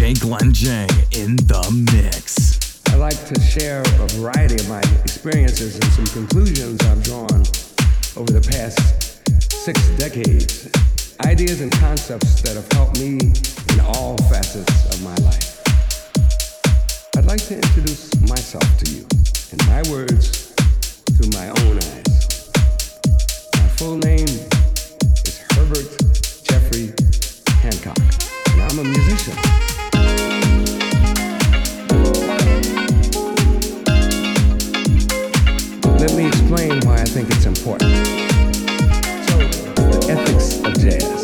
DJ Glen Jang in the mix. I like to share a variety of my experiences and some conclusions I've drawn over the past six decades. Ideas and concepts that have helped me in all facets of my life. I'd like to introduce myself to you in my words through my own eyes. My full name is Herbert Jeffrey Hancock, and I'm a musician. Let me explain why I think it's important. So, the ethics of jazz.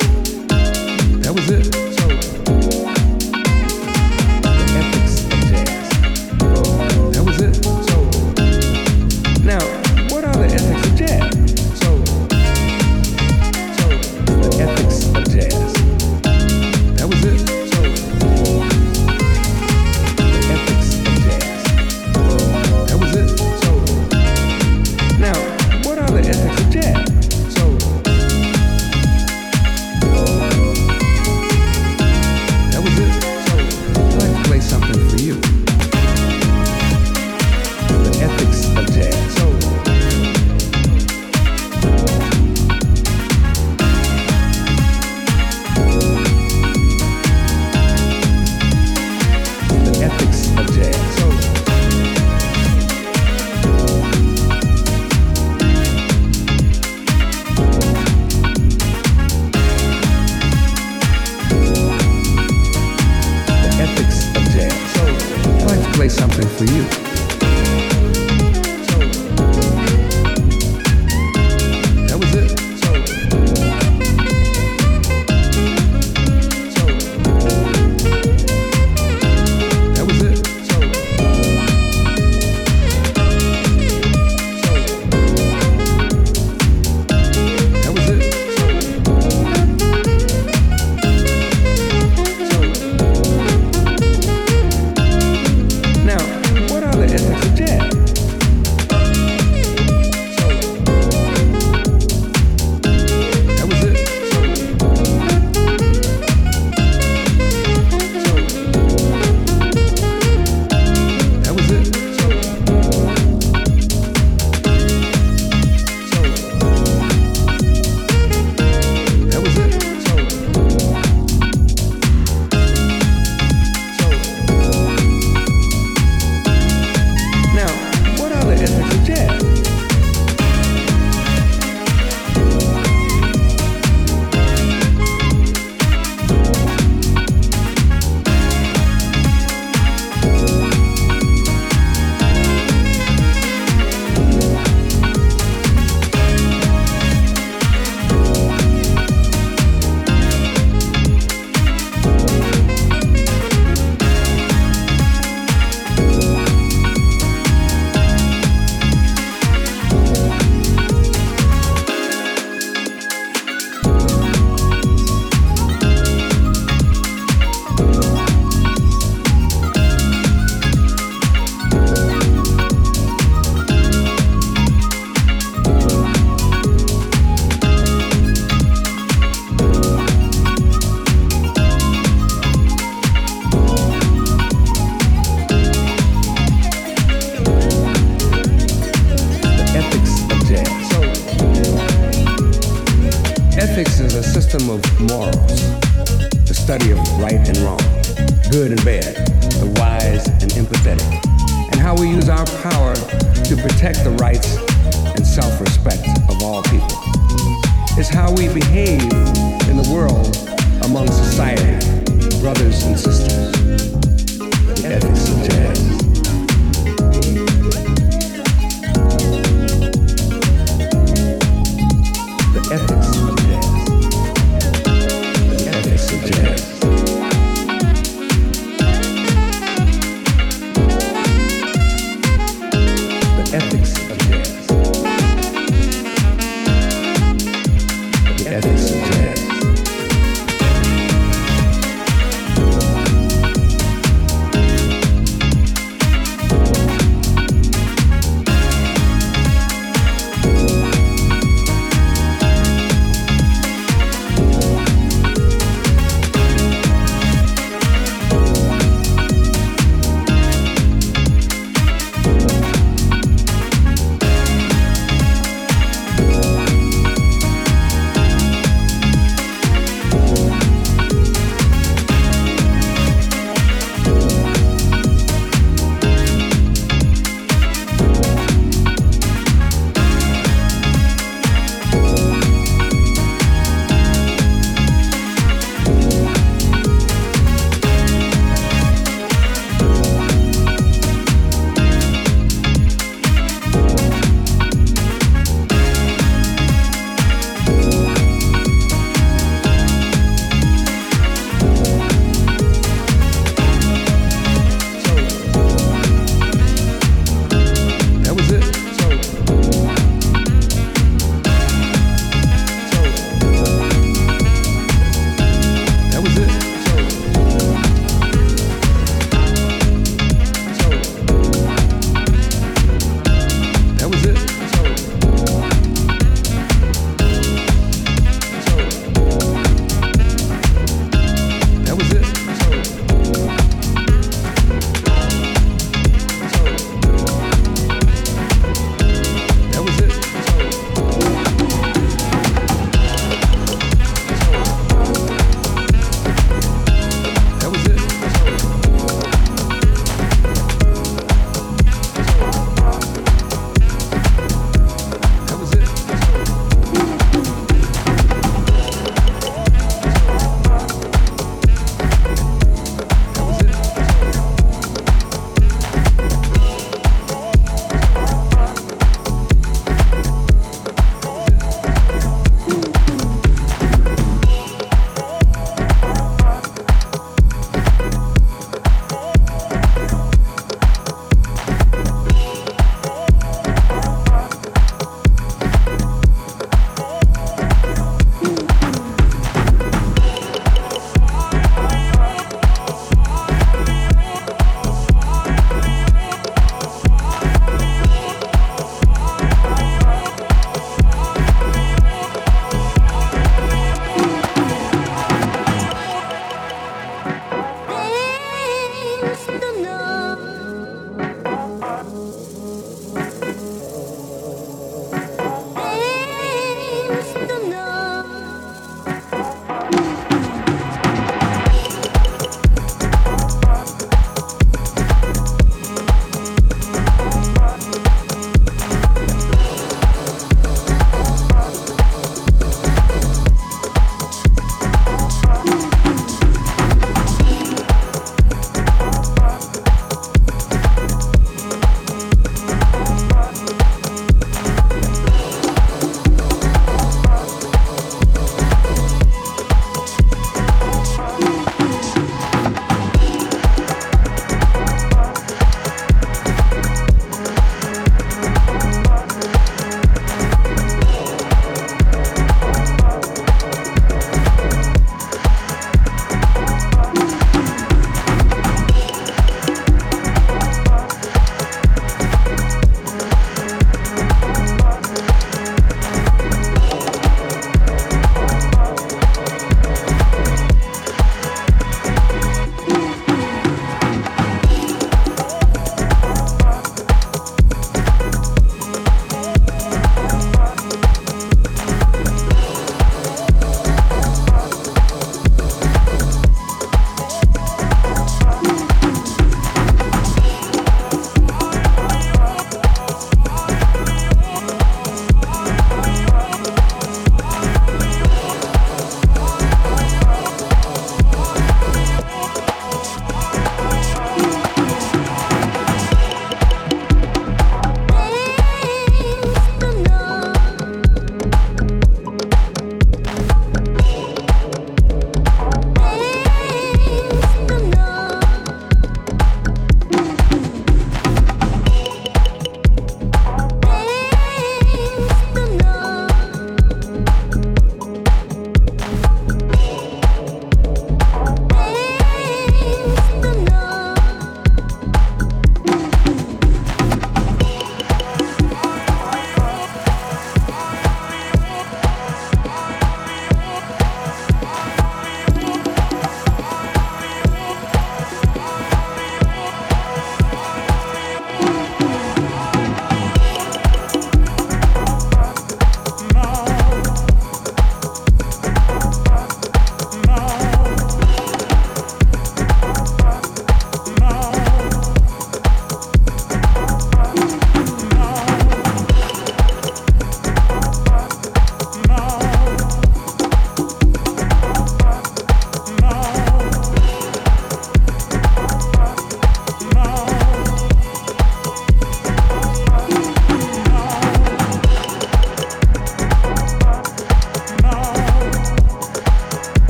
That was it.